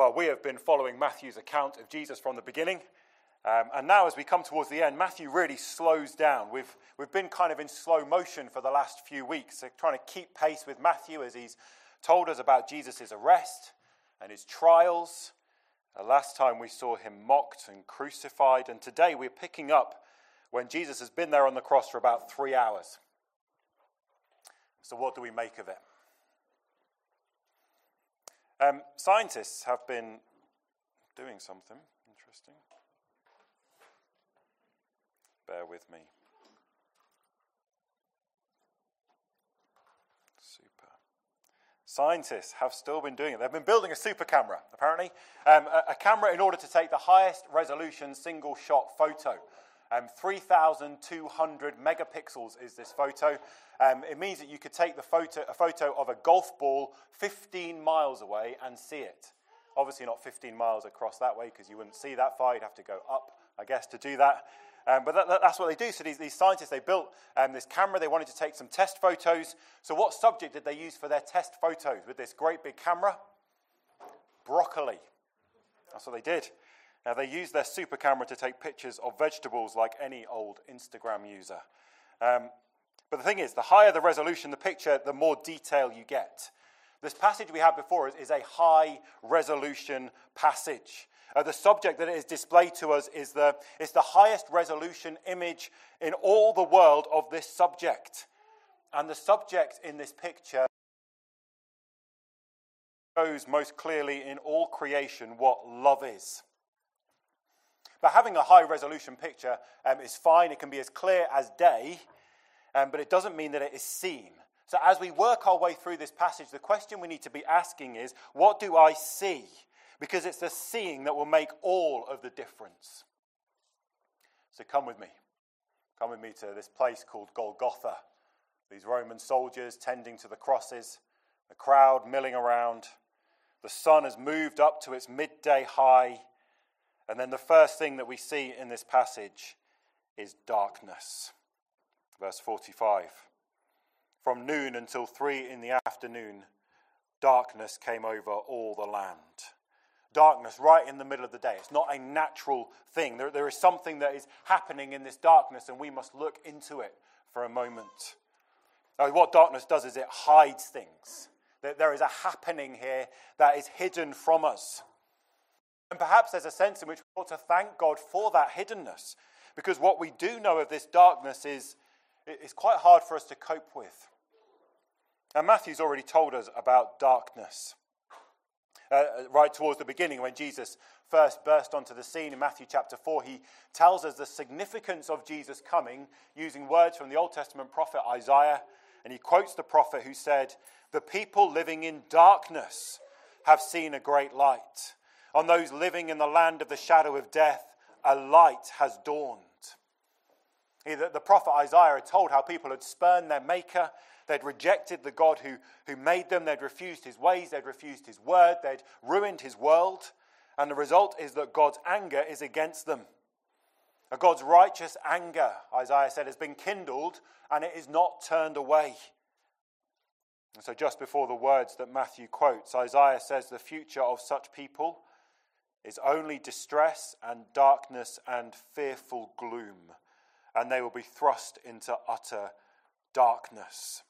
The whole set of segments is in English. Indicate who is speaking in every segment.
Speaker 1: well, we have been following Matthew's account of Jesus from the beginning. Um, and now, as we come towards the end, Matthew really slows down. We've, we've been kind of in slow motion for the last few weeks, trying to keep pace with Matthew as he's told us about Jesus' arrest and his trials. The last time we saw him mocked and crucified, and today we're picking up when Jesus has been there on the cross for about three hours. So, what do we make of it? Um, scientists have been doing something interesting. Bear with me. Super. Scientists have still been doing it. They've been building a super camera, apparently. Um, a, a camera in order to take the highest resolution single shot photo. Um, 3,200 megapixels is this photo. Um, it means that you could take the photo, a photo of a golf ball 15 miles away and see it. Obviously, not 15 miles across that way because you wouldn't see that far. You'd have to go up, I guess, to do that. Um, but that, that, that's what they do. So these, these scientists, they built um, this camera. They wanted to take some test photos. So what subject did they use for their test photos with this great big camera? Broccoli. That's what they did. Now, they use their super camera to take pictures of vegetables like any old Instagram user. Um, but the thing is, the higher the resolution the picture, the more detail you get. This passage we had before is, is a high resolution passage. Uh, the subject that it is displayed to us is the, is the highest resolution image in all the world of this subject. And the subject in this picture shows most clearly in all creation what love is. But having a high resolution picture um, is fine, it can be as clear as day, um, but it doesn't mean that it is seen. So, as we work our way through this passage, the question we need to be asking is what do I see? Because it's the seeing that will make all of the difference. So, come with me. Come with me to this place called Golgotha. These Roman soldiers tending to the crosses, the crowd milling around. The sun has moved up to its midday high. And then the first thing that we see in this passage is darkness. Verse 45. From noon until three in the afternoon, darkness came over all the land. Darkness right in the middle of the day. It's not a natural thing. There, there is something that is happening in this darkness, and we must look into it for a moment. Now, what darkness does is it hides things. There is a happening here that is hidden from us. And perhaps there's a sense in which we ought to thank God for that hiddenness, because what we do know of this darkness is, is quite hard for us to cope with. And Matthew's already told us about darkness. Uh, uh, right towards the beginning, when Jesus first burst onto the scene in Matthew chapter 4, he tells us the significance of Jesus coming using words from the Old Testament prophet Isaiah. And he quotes the prophet who said, The people living in darkness have seen a great light. On those living in the land of the shadow of death, a light has dawned. The prophet Isaiah had told how people had spurned their maker, they'd rejected the God who, who made them, they'd refused his ways, they'd refused his word, they'd ruined his world. And the result is that God's anger is against them. God's righteous anger, Isaiah said, has been kindled and it is not turned away. And so, just before the words that Matthew quotes, Isaiah says the future of such people is only distress and darkness and fearful gloom, and they will be thrust into utter darkness.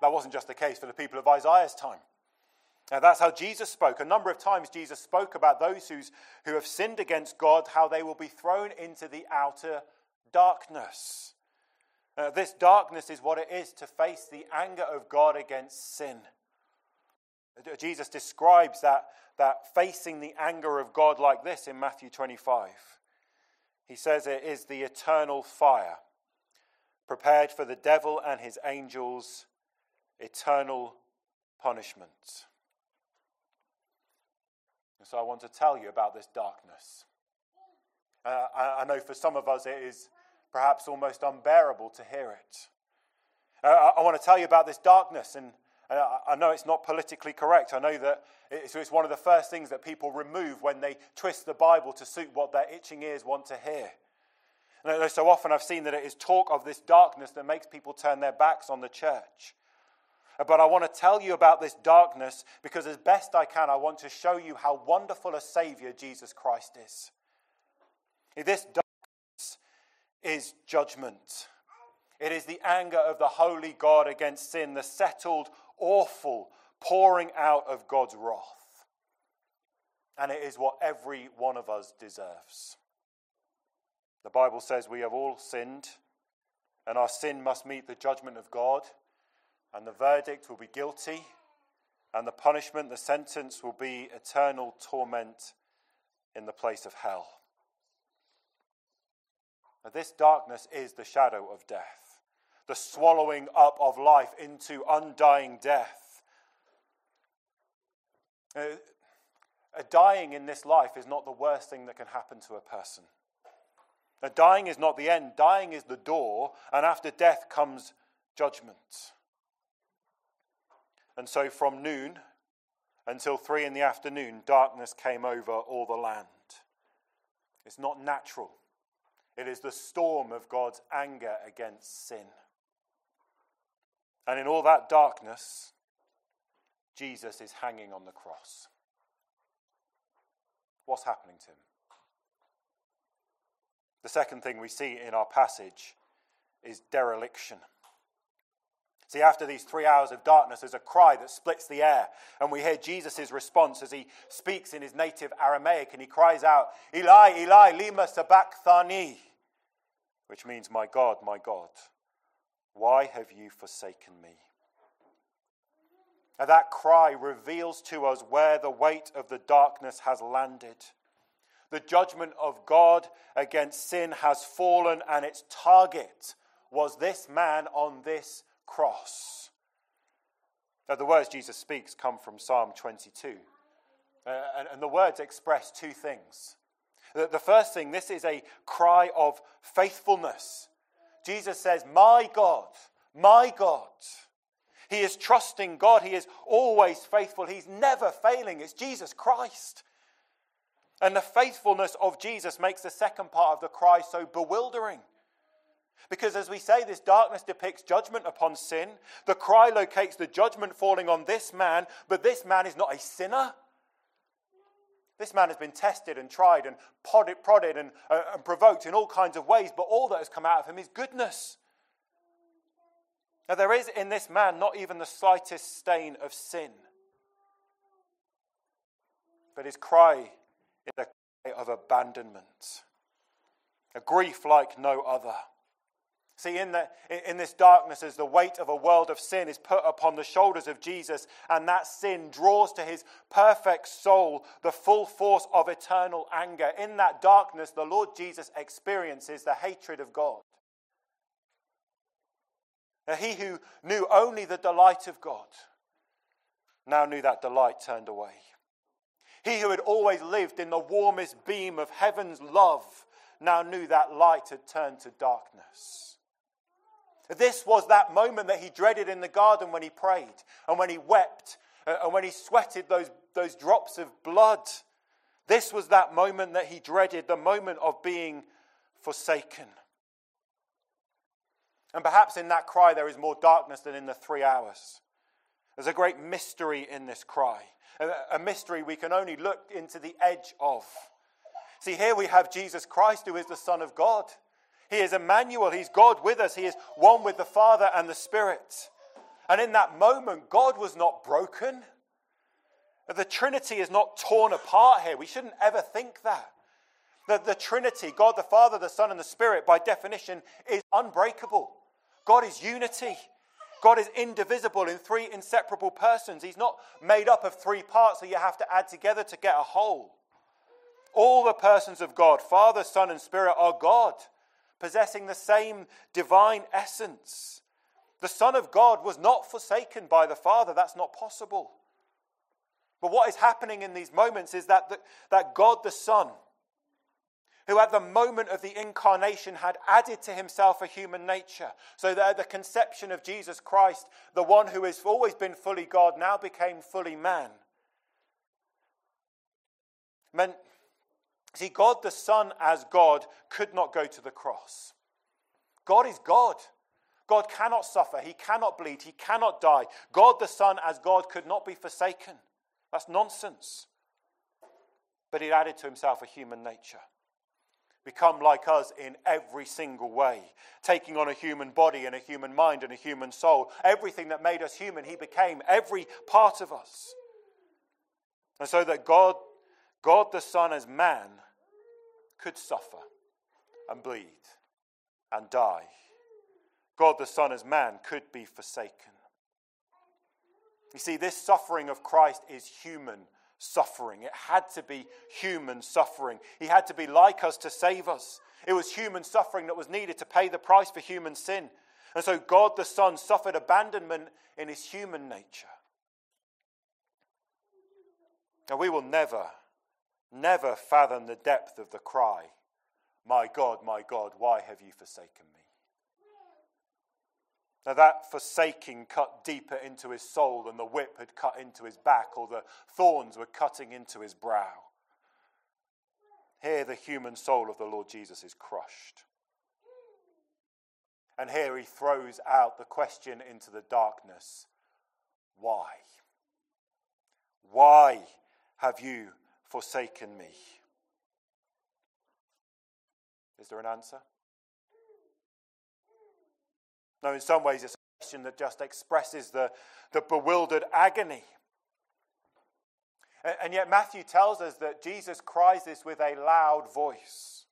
Speaker 1: That wasn't just the case for the people of Isaiah's time. Now, that's how Jesus spoke. A number of times, Jesus spoke about those who's, who have sinned against God, how they will be thrown into the outer darkness. Uh, this darkness is what it is to face the anger of God against sin. Jesus describes that, that facing the anger of God like this in Matthew 25. He says it is the eternal fire, prepared for the devil and his angels, eternal punishment. And so I want to tell you about this darkness. Uh, I, I, know for some of us it is perhaps almost unbearable to hear it. Uh, I, I want to tell you about this darkness and I know it's not politically correct. I know that it's, it's one of the first things that people remove when they twist the Bible to suit what their itching ears want to hear. And so often I've seen that it is talk of this darkness that makes people turn their backs on the church. But I want to tell you about this darkness because, as best I can, I want to show you how wonderful a Savior Jesus Christ is. This darkness is judgment. It is the anger of the holy God against sin, the settled, awful pouring out of God's wrath. And it is what every one of us deserves. The Bible says we have all sinned, and our sin must meet the judgment of God, and the verdict will be guilty, and the punishment, the sentence, will be eternal torment in the place of hell. Now, this darkness is the shadow of death, the swallowing up of life into undying death. Uh, a dying in this life is not the worst thing that can happen to a person. Now, dying is not the end, dying is the door, and after death comes judgment. And so from noon until three in the afternoon, darkness came over all the land. It's not natural, it is the storm of God's anger against sin. And in all that darkness, Jesus is hanging on the cross. What's happening to him? The second thing we see in our passage is dereliction. See, after these three hours of darkness, there's a cry that splits the air. And we hear Jesus' response as he speaks in his native Aramaic and he cries out, Eli, Eli, lima sabachthani, which means, My God, my God, why have you forsaken me? And that cry reveals to us where the weight of the darkness has landed. The judgment of God against sin has fallen, and its target was this man on this cross. Now, the words Jesus speaks come from Psalm 22. Uh, and, and, the words express two things. The, the first thing, this is a cry of faithfulness. Jesus says, My God, my God. He is trusting God. He is always faithful. He's never failing. It's Jesus Christ. And the faithfulness of Jesus makes the second part of the cry so bewildering. Because as we say, this darkness depicts judgment upon sin. The cry locates the judgment falling on this man, but this man is not a sinner. This man has been tested and tried and prodded, prodded and, uh, and provoked in all kinds of ways, but all that has come out of him is goodness. Now, there is in this man not even the slightest stain of sin. But his cry is a cry of abandonment, a grief like no other. See, in, the, in this darkness, as the weight of a world of sin is put upon the shoulders of Jesus, and that sin draws to his perfect soul the full force of eternal anger. In that darkness, the Lord Jesus experiences the hatred of God. Now, he who knew only the delight of God now knew that delight turned away. He who had always lived in the warmest beam of heaven's love now knew that light had turned to darkness. This was that moment that he dreaded in the garden when he prayed and when he wept uh, and when he sweated those, those drops of blood. This was that moment that he dreaded, the moment of being forsaken. And perhaps in that cry there is more darkness than in the three hours. There's a great mystery in this cry a mystery we can only look into the edge of. See, here we have Jesus Christ, who is the Son of God. He is Emmanuel, He's God with us, He is one with the Father and the Spirit. And in that moment, God was not broken. The Trinity is not torn apart here. We shouldn't ever think that. The, the Trinity, God the Father, the Son, and the Spirit, by definition, is unbreakable. God is unity. God is indivisible in three inseparable persons. He's not made up of three parts that you have to add together to get a whole. All the persons of God, Father, Son, and Spirit, are God, possessing the same divine essence. The Son of God was not forsaken by the Father. That's not possible. But what is happening in these moments is that, the, that God the Son, who at the moment of the incarnation had added to himself a human nature, so that at the conception of Jesus Christ, the one who has always been fully God now became fully man. Meant, see, God the Son as God could not go to the cross. God is God. God cannot suffer, he cannot bleed, he cannot die. God the Son, as God, could not be forsaken. That's nonsense. But he added to himself a human nature become like us in every single way, taking on a human body and a human mind and a human soul. Everything that made us human, he became every part of us. And so that God, God the Son as man, could suffer and bleed and die. God the Son as man could be forsaken. You see, this suffering of Christ is human suffering. It had to be human suffering. He had to be like us to save us. It was human suffering that was needed to pay the price for human sin. And so God the Son suffered abandonment in his human nature. Now, we will never, never fathom the depth of the cry, My God, my God, why have you forsaken me? Now, that forsaking cut deeper into his soul than the whip had cut into his back or the thorns were cutting into his brow. Here, the human soul of the Lord Jesus is crushed. And here he throws out the question into the darkness why? Why have you forsaken me? Is there an answer? No, in some ways, it's a question that just expresses the, the bewildered agony. And, and yet, Matthew tells us that Jesus cries this with a loud voice.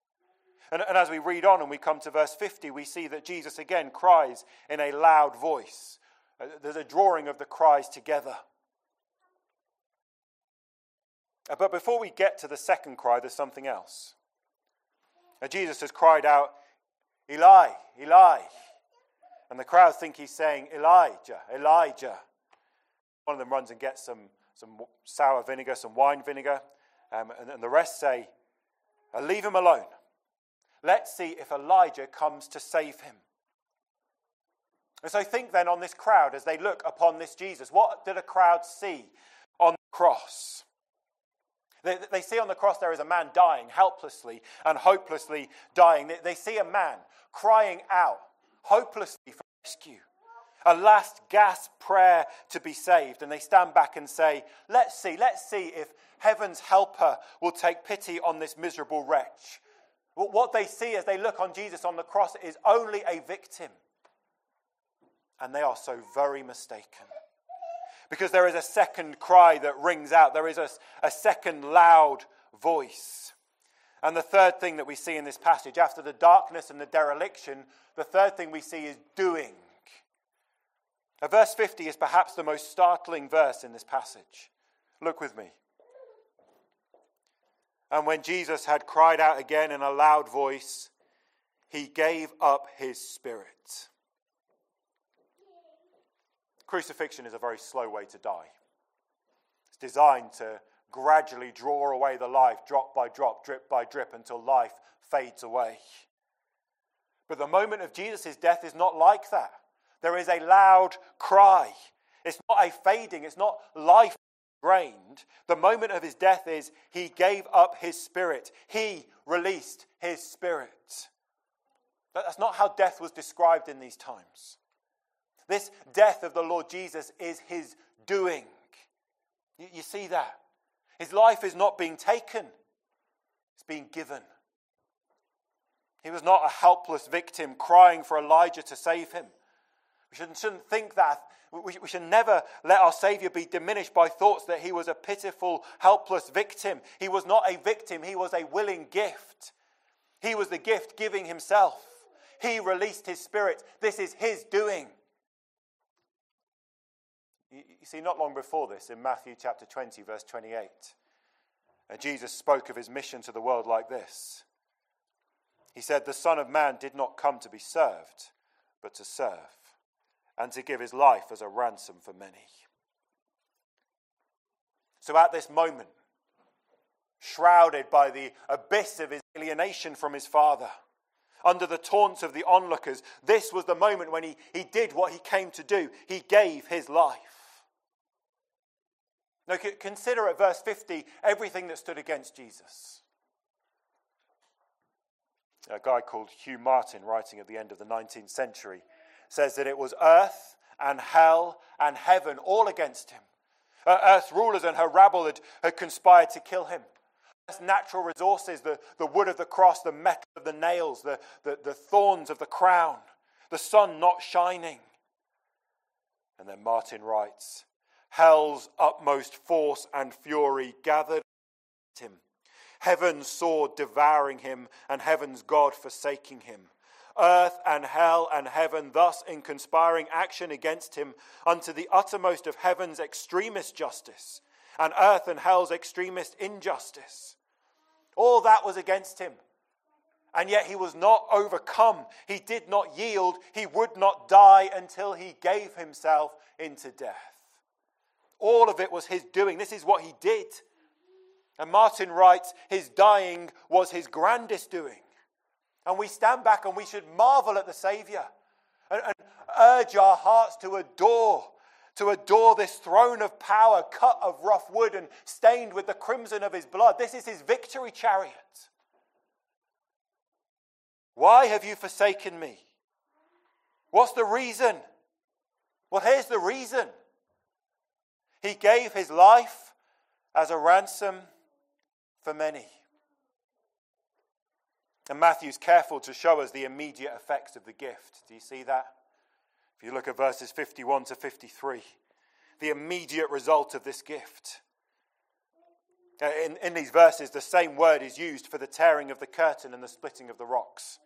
Speaker 1: And, and as we read on and we come to verse 50, we see that Jesus again cries in a loud voice. Uh, there's a drawing of the cries together. Uh, but before we get to the second cry, there's something else. Now, Jesus has cried out, Eli, Eli, and the crowd think he's saying, Elijah, Elijah. One of them runs and gets some, some sour vinegar, some wine vinegar. Um, and, and the rest say, uh, Leave him alone. Let's see if Elijah comes to save him. And so think then on this crowd as they look upon this Jesus. What did a crowd see on the cross? They, they, see on the cross there is a man dying helplessly and hopelessly dying. They, they see a man crying out hopelessly for rescue. A last gasp prayer to be saved. And they stand back and say, Let's see, let's see if heaven's helper will take pity on this miserable wretch. What they see as they look on Jesus on the cross is only a victim. And they are so very mistaken. Because there is a second cry that rings out, there is a, a second loud voice. And the third thing that we see in this passage, after the darkness and the dereliction, the third thing we see is doing. Now, verse 50 is perhaps the most startling verse in this passage. Look with me. And when Jesus had cried out again in a loud voice, he gave up his spirit. Crucifixion is a very slow way to die. It's designed to gradually draw away the life, drop by drop, drip by drip, until life fades away. But the moment of Jesus' death is not like that. There is a loud cry. It's not a fading, it's not life drained. The moment of his death is he gave up his spirit, he released his spirit. That's not how death was described in these times. This death of the Lord Jesus is his doing. You, see that? His life is not being taken, it's being given. He was not a helpless victim crying for Elijah to save him. We shouldn't, shouldn't think that. We, we should never let our Savior be diminished by thoughts that he was a pitiful, helpless victim. He was not a victim, he was a willing gift. He was the gift giving himself. He released his spirit. This is his doing. You see, not long before this, in Matthew chapter 20, verse 28, uh, Jesus spoke of his mission to the world like this. He said, The Son of Man did not come to be served, but to serve, and to give his life as a ransom for many. So at this moment, shrouded by the abyss of his alienation from his Father, under the taunts of the onlookers, this was the moment when he, he did what he came to do. He gave his life. Now, consider at verse 50 everything that stood against Jesus. A guy called Hugh Martin, writing at the end of the 19th century, says that it was earth and hell and heaven all against him. Uh, earth's rulers and her rabble had, had conspired to kill him. Natural resources, the, the wood of the cross, the metal of the nails, the, the, the thorns of the crown, the sun not shining. And then Martin writes Hell's utmost force and fury gathered him. Heaven's sword devouring him, and heaven's God forsaking him earth and hell and heaven, thus in conspiring action against him unto the uttermost of heaven's extremest justice, and earth and hell's extremest injustice. All that was against him. And yet he was not overcome. He did not yield. He would not die until he gave himself into death. All of it was his doing. This is what he did. And Martin writes, his dying was his grandest doing. And we stand back and we should marvel at the Savior and, and urge our hearts to adore, to adore this throne of power cut of rough wood and stained with the crimson of his blood. This is his victory chariot. Why have you forsaken me? What's the reason? Well, here's the reason. He gave his life as a ransom for many. And Matthew's careful to show us the immediate effects of the gift. Do you see that? If you look at verses 51 to 53, the immediate result of this gift. Uh, in, in these verses, the same word is used for the tearing of the curtain and the splitting of the rocks.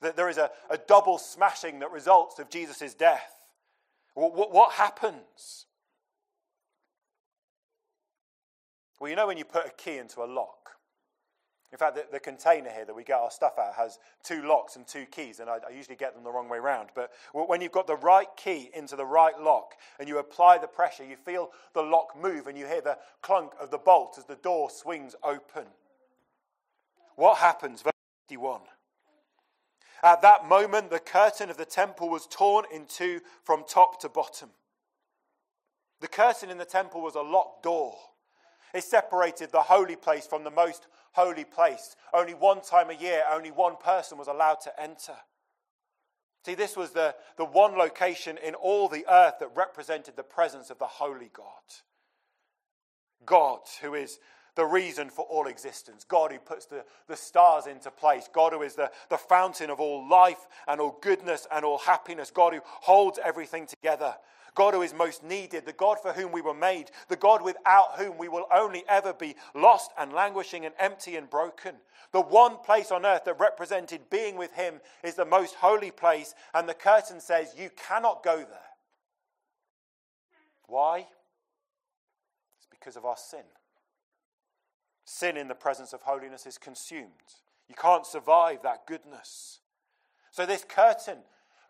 Speaker 1: That there is a, a double smashing that results of Jesus' death. What, what, what happens? Well, you know when you put a key into a lock, in fact, the, the, container here that we get our stuff out has two locks and two keys, and I, I, usually get them the wrong way around. But when you've got the right key into the right lock and you apply the pressure, you feel the lock move and you hear the clunk of the bolt as the door swings open. What happens? Verse 51. At that moment, the curtain of the temple was torn in two from top to bottom. The curtain in the temple was a locked door. It separated the holy place from the most holy place. Only one time a year, only one person was allowed to enter. See, this was the, the one location in all the earth that represented the presence of the holy God. God, who is the reason for all existence. God who puts the, the stars into place. God who is the, the fountain of all life and all goodness and all happiness. God who holds everything together. God who is most needed, the God for whom we were made, the God without whom we will only ever be lost and languishing and empty and broken. The one place on earth that represented being with Him is the most holy place, and the curtain says you cannot go there. Why? It's because of our sin. Sin in the presence of holiness is consumed. You can't survive that goodness. So, this curtain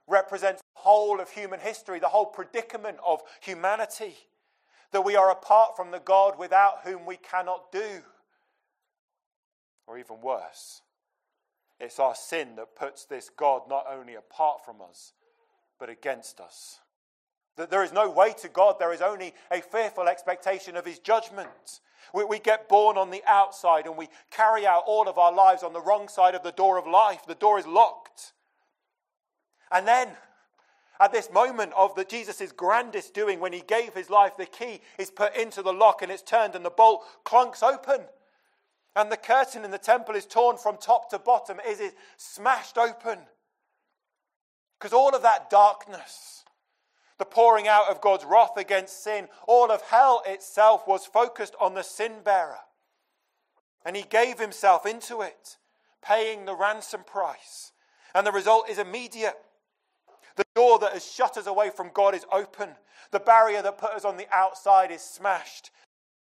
Speaker 1: represents whole of human history, the whole predicament of humanity. That we are apart from the God without whom we cannot do. Or even worse, it's our sin that puts this God not only apart from us, but against us. That there is no way to God, there is only a fearful expectation of his judgment. We, we, get born on the outside and we carry out all of our lives on the wrong side of the door of life. The door is locked. And then, at this moment of the Jesus' grandest doing, when he gave his life, the key is put into the lock and it's turned and the bolt clunks open. And the curtain in the temple is torn from top to bottom, it is smashed open. Because all of that darkness, the pouring out of God's wrath against sin, all of hell itself was focused on the sin bearer. And he gave himself into it, paying the ransom price. And the result is immediate. The door that has shut us away from God is open. The barrier that put us on the outside is smashed.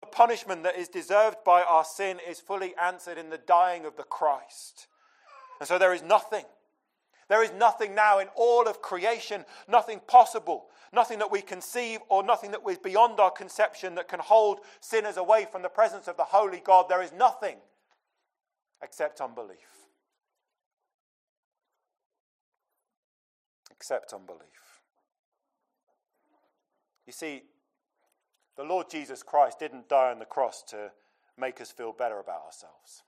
Speaker 1: The punishment that is deserved by our sin is fully answered in the dying of the Christ. And so there is nothing. There is nothing now in all of creation, nothing possible, nothing that we conceive or nothing that is beyond our conception that can hold sinners away from the presence of the Holy God. There is nothing except unbelief. Except unbelief. You see, the Lord Jesus Christ didn't die on the cross to make us feel better about ourselves.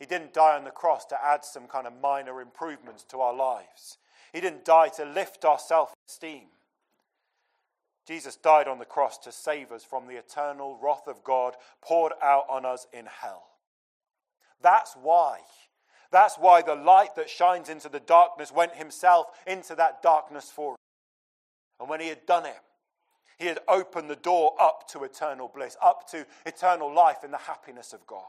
Speaker 1: He didn't die on the cross to add some kind of minor improvements to our lives. He didn't die to lift our self esteem. Jesus died on the cross to save us from the eternal wrath of God poured out on us in hell. That's why. That's why the light that shines into the darkness went himself into that darkness for us. And when he had done it, he had opened the door up to eternal bliss, up to eternal life in the happiness of God.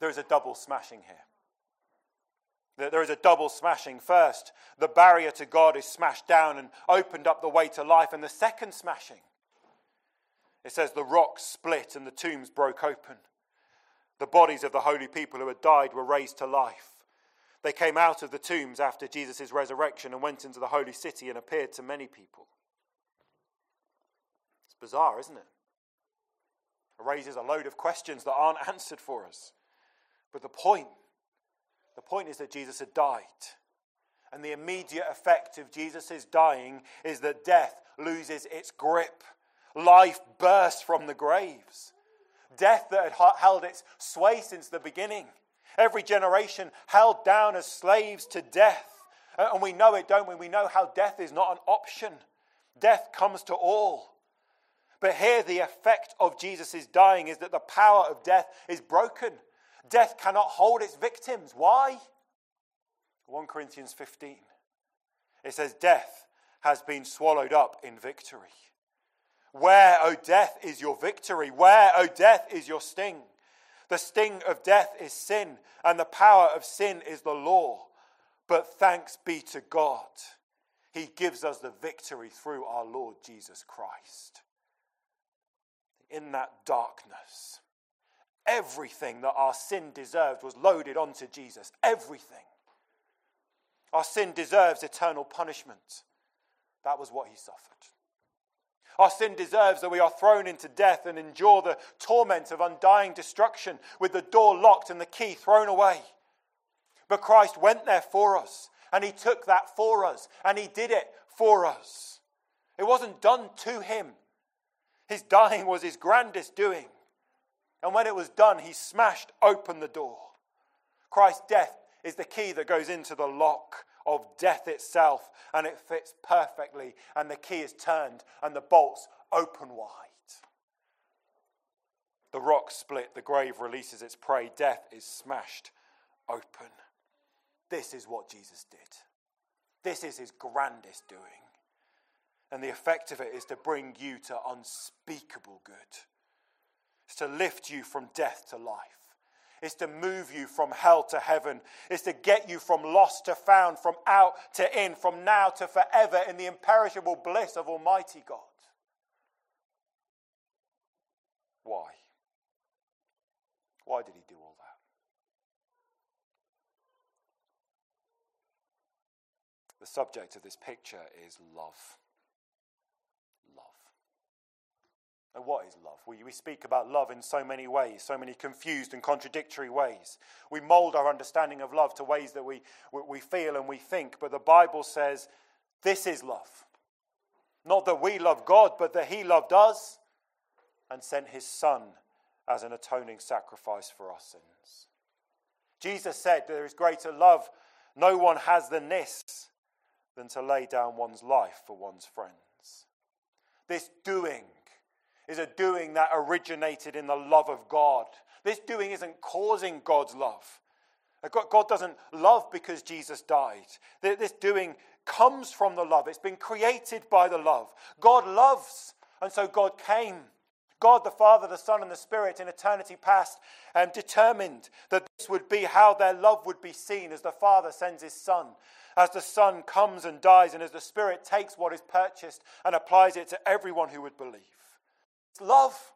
Speaker 1: There is a double smashing here. There is a double smashing. First, the barrier to God is smashed down and opened up the way to life. And the second smashing, it says the rocks split and the tombs broke open. The bodies of the holy people who had died were raised to life. They came out of the tombs after Jesus' resurrection and went into the holy city and appeared to many people. It's bizarre, isn't it? It raises a load of questions that aren't answered for us. But the point, the point is that Jesus had died. And the immediate effect of Jesus' dying is that death loses its grip. Life bursts from the graves. Death that had held its sway since the beginning Every generation held down as slaves to death. And we know it, don't we? We know how death is not an option. Death comes to all. But here, the effect of Jesus' dying is that the power of death is broken. Death cannot hold its victims. Why? 1 Corinthians 15. It says, Death has been swallowed up in victory. Where, O death, is your victory? Where, O death, is your sting? The sting of death is sin, and the power of sin is the law. But thanks be to God, He gives us the victory through our Lord Jesus Christ. In that darkness, everything that our sin deserved was loaded onto Jesus. Everything. Our sin deserves eternal punishment. That was what He suffered. Our sin deserves that we are thrown into death and endure the torment of undying destruction with the door locked and the key thrown away. But Christ went there for us, and He took that for us, and He did it for us. It wasn't done to Him. His dying was His grandest doing. And when it was done, He smashed open the door. Christ's death is the key that goes into the lock of death itself, and it fits perfectly, and the key is turned, and the bolts open wide. The rock split, the grave releases its prey, death is smashed open. This is what Jesus did. This is his grandest doing. And the effect of it is to bring you to unspeakable good. It's to lift you from death to life is to move you from hell to heaven, is to get you from lost to found, from out to in, from now to forever in the imperishable bliss of Almighty God. Why? Why did he do all that? The subject of this picture is love. Now, what is love? We, we speak about love in so many ways, so many confused and contradictory ways. We mold our understanding of love to ways that we, we feel and we think, but the Bible says this is love. Not that we love God, but that He loved us and sent His Son as an atoning sacrifice for our sins. Jesus said there is greater love no one has than this, than to lay down one's life for one's friends. This doing is a doing that originated in the love of God. This doing isn't causing God's love. Uh, God doesn't love because Jesus died. This doing comes from the love. It's been created by the love. God loves, and so God came. God, the Father, the Son, and the Spirit in eternity past and determined that this would be how their love would be seen as the Father sends his Son, as the Son comes and dies, and as the Spirit takes what is purchased and applies it to everyone who would believe. It's love.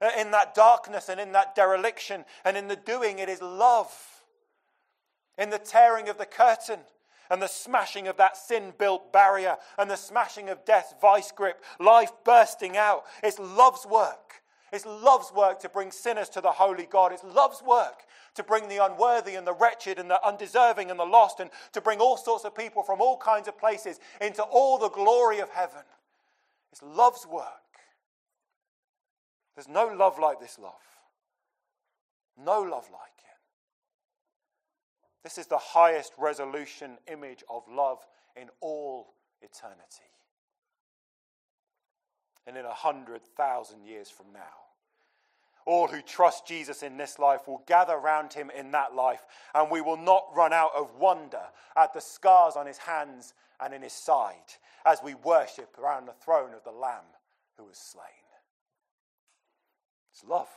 Speaker 1: Uh, in that darkness and in that dereliction and in the doing, it is love. In the tearing of the curtain and the smashing of that sin built barrier and the smashing of death's vice grip, life bursting out. It's love's work. It's love's work to bring sinners to the holy God. It's love's work to bring the unworthy and the wretched and the undeserving and the lost and to bring all sorts of people from all kinds of places into all the glory of heaven. It's love's work. There's no love like this love. No love like it. This is the highest resolution image of love in all eternity. And in a hundred thousand years from now, all who trust Jesus in this life will gather round him in that life, and we will not run out of wonder at the scars on his hands and in his side as we worship around the throne of the Lamb who was slain. It's love.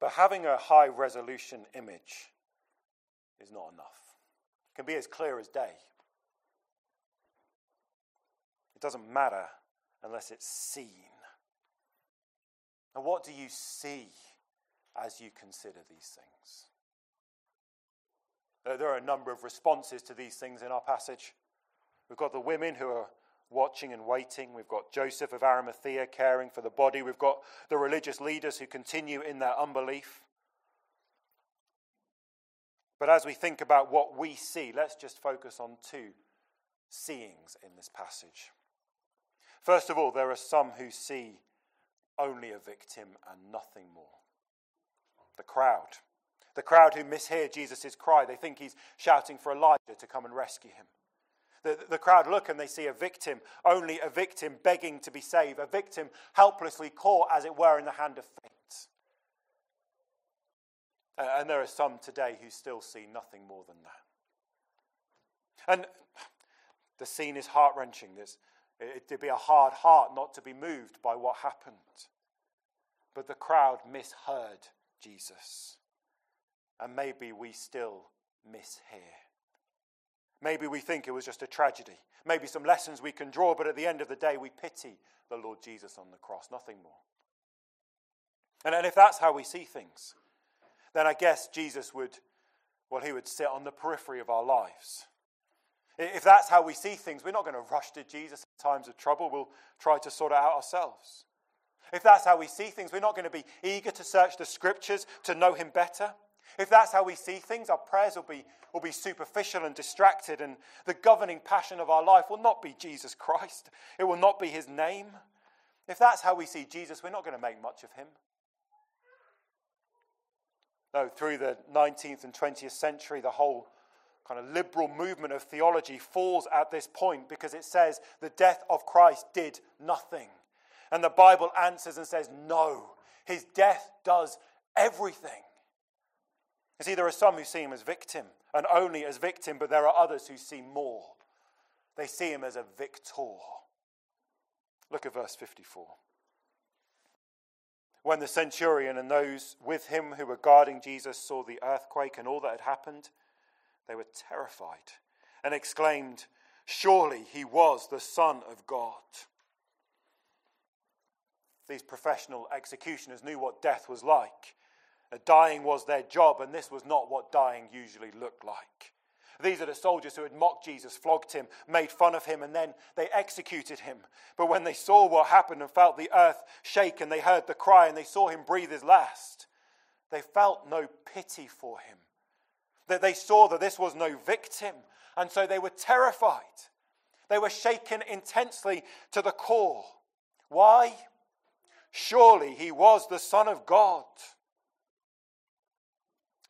Speaker 1: But having a high resolution image is not enough. It can be as clear as day. It doesn't matter unless it's seen. And what do you see as you consider these things? Uh, there are a number of responses to these things in our passage. We've got the women who are watching and waiting. We've got Joseph of Arimathea caring for the body. We've got the religious leaders who continue in their unbelief. But as we think about what we see, let's just focus on two seeings in this passage. First of all, there are some who see only a victim and nothing more. The crowd. The crowd who mishear Jesus' cry. They think he's shouting for Elijah to come and rescue him. The, the crowd look and they see a victim, only a victim begging to be saved, a victim helplessly caught, as it were, in the hand of fate. Uh, and there are some today who still see nothing more than that. And the scene is heart wrenching. It'd be a hard heart not to be moved by what happened. But the crowd misheard Jesus. And maybe we still mishear. Maybe we think it was just a tragedy. Maybe some lessons we can draw, but at the end of the day, we pity the Lord Jesus on the cross, nothing more. And, and if that's how we see things, then I guess Jesus would, well, he would sit on the periphery of our lives. If that's how we see things, we're not going to rush to Jesus in times of trouble. We'll try to sort it out ourselves. If that's how we see things, we're not going to be eager to search the scriptures to know him better. If that's how we see things, our prayers will be, will be superficial and distracted, and the governing passion of our life will not be Jesus Christ. It will not be his name. If that's how we see Jesus, we're not going to make much of him. No, through the 19th and 20th century, the whole kind of liberal movement of theology falls at this point because it says the death of Christ did nothing. And the Bible answers and says, no, his death does everything. You see, there are some who see him as victim, and only as victim, but there are others who see more. They see him as a victor. Look at verse 54. When the centurion and those with him who were guarding Jesus saw the earthquake and all that had happened, they were terrified and exclaimed, Surely he was the Son of God. These professional executioners knew what death was like. Dying was their job, and this was not what dying usually looked like. These are the soldiers who had mocked Jesus, flogged him, made fun of him, and then they executed him. But when they saw what happened and felt the earth shake, and they heard the cry, and they saw him breathe his last, they felt no pity for him. That they saw that this was no victim, and so they were terrified. They were shaken intensely to the core. Why? Surely he was the Son of God.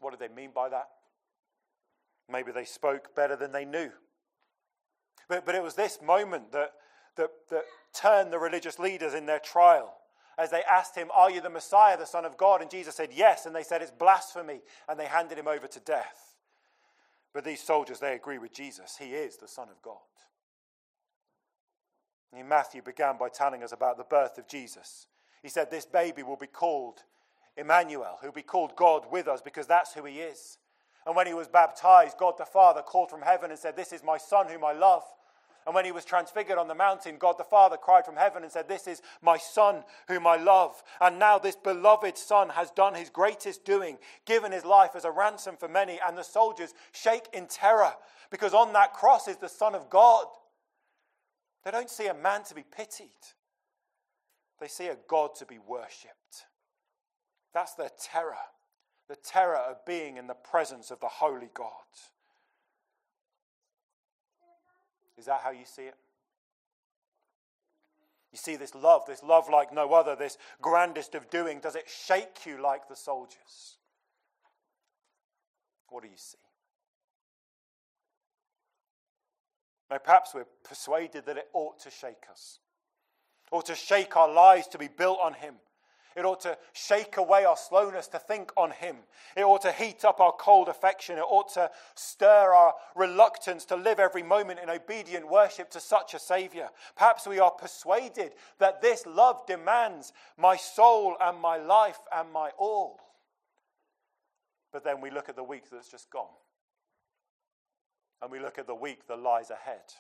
Speaker 1: What did they mean by that? Maybe they spoke better than they knew. But, but it was this moment that, that, that turned the religious leaders in their trial as they asked him, Are you the Messiah, the Son of God? And Jesus said, Yes. And they said, It's blasphemy. And they handed him over to death. But these soldiers, they agree with Jesus. He is the Son of God. And Matthew began by telling us about the birth of Jesus. He said, This baby will be called Emmanuel, who'll be called God with us because that's who he is. And when he was baptized, God the Father called from heaven and said, This is my Son whom I love. And when he was transfigured on the mountain, God the Father cried from heaven and said, This is my Son whom I love. And now this beloved Son has done his greatest doing, given his life as a ransom for many. And the soldiers shake in terror because on that cross is the Son of God. They don't see a man to be pitied, they see a God to be worshipped. That's their terror the terror of being in the presence of the Holy God. Is that how you see it? You see this love, this love like no other, this grandest of doing, does it shake you like the soldiers? What do you see? Now, perhaps we're persuaded that it ought to shake us, or to shake our lives to be built on Him. It ought to shake away our slowness to think on Him. It ought to heat up our cold affection. It ought to stir our reluctance to live every moment in obedient worship to such a Savior. Perhaps we are persuaded that this love demands my soul and my life and my all. But then we look at the week that's just gone. And we look at the week that lies ahead.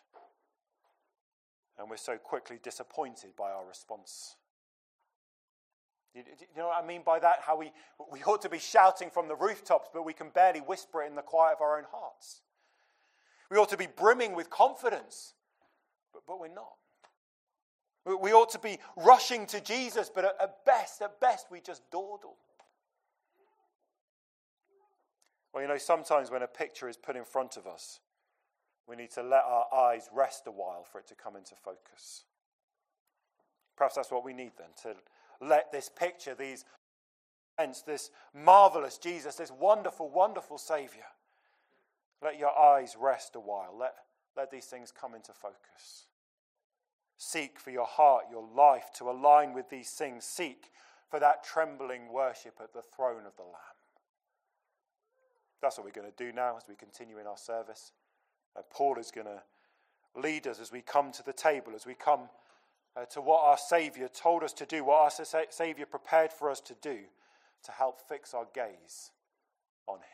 Speaker 1: And we're so quickly disappointed by our response. You, know what I mean by that? How we, we ought to be shouting from the rooftops, but we can barely whisper it in the quiet of our own hearts. We ought to be brimming with confidence, but, but we're not. We ought to be rushing to Jesus, but at best, at best, we just dawdle. Well, you know, sometimes when a picture is put in front of us, we need to let our eyes rest a while for it to come into focus. Perhaps that's what we need then, to let this picture, these this marvelous Jesus, this wonderful, wonderful Savior, let your eyes rest a while. Let, let these things come into focus. Seek for your heart, your life to align with these things. Seek for that trembling worship at the throne of the Lamb. That's what we're going to do now as we continue in our service. Uh, Paul is going to lead us as we come to the table, as we come uh, to what our Saviour told us to do, what our Saviour prepared for us to do to help fix our gaze on Him.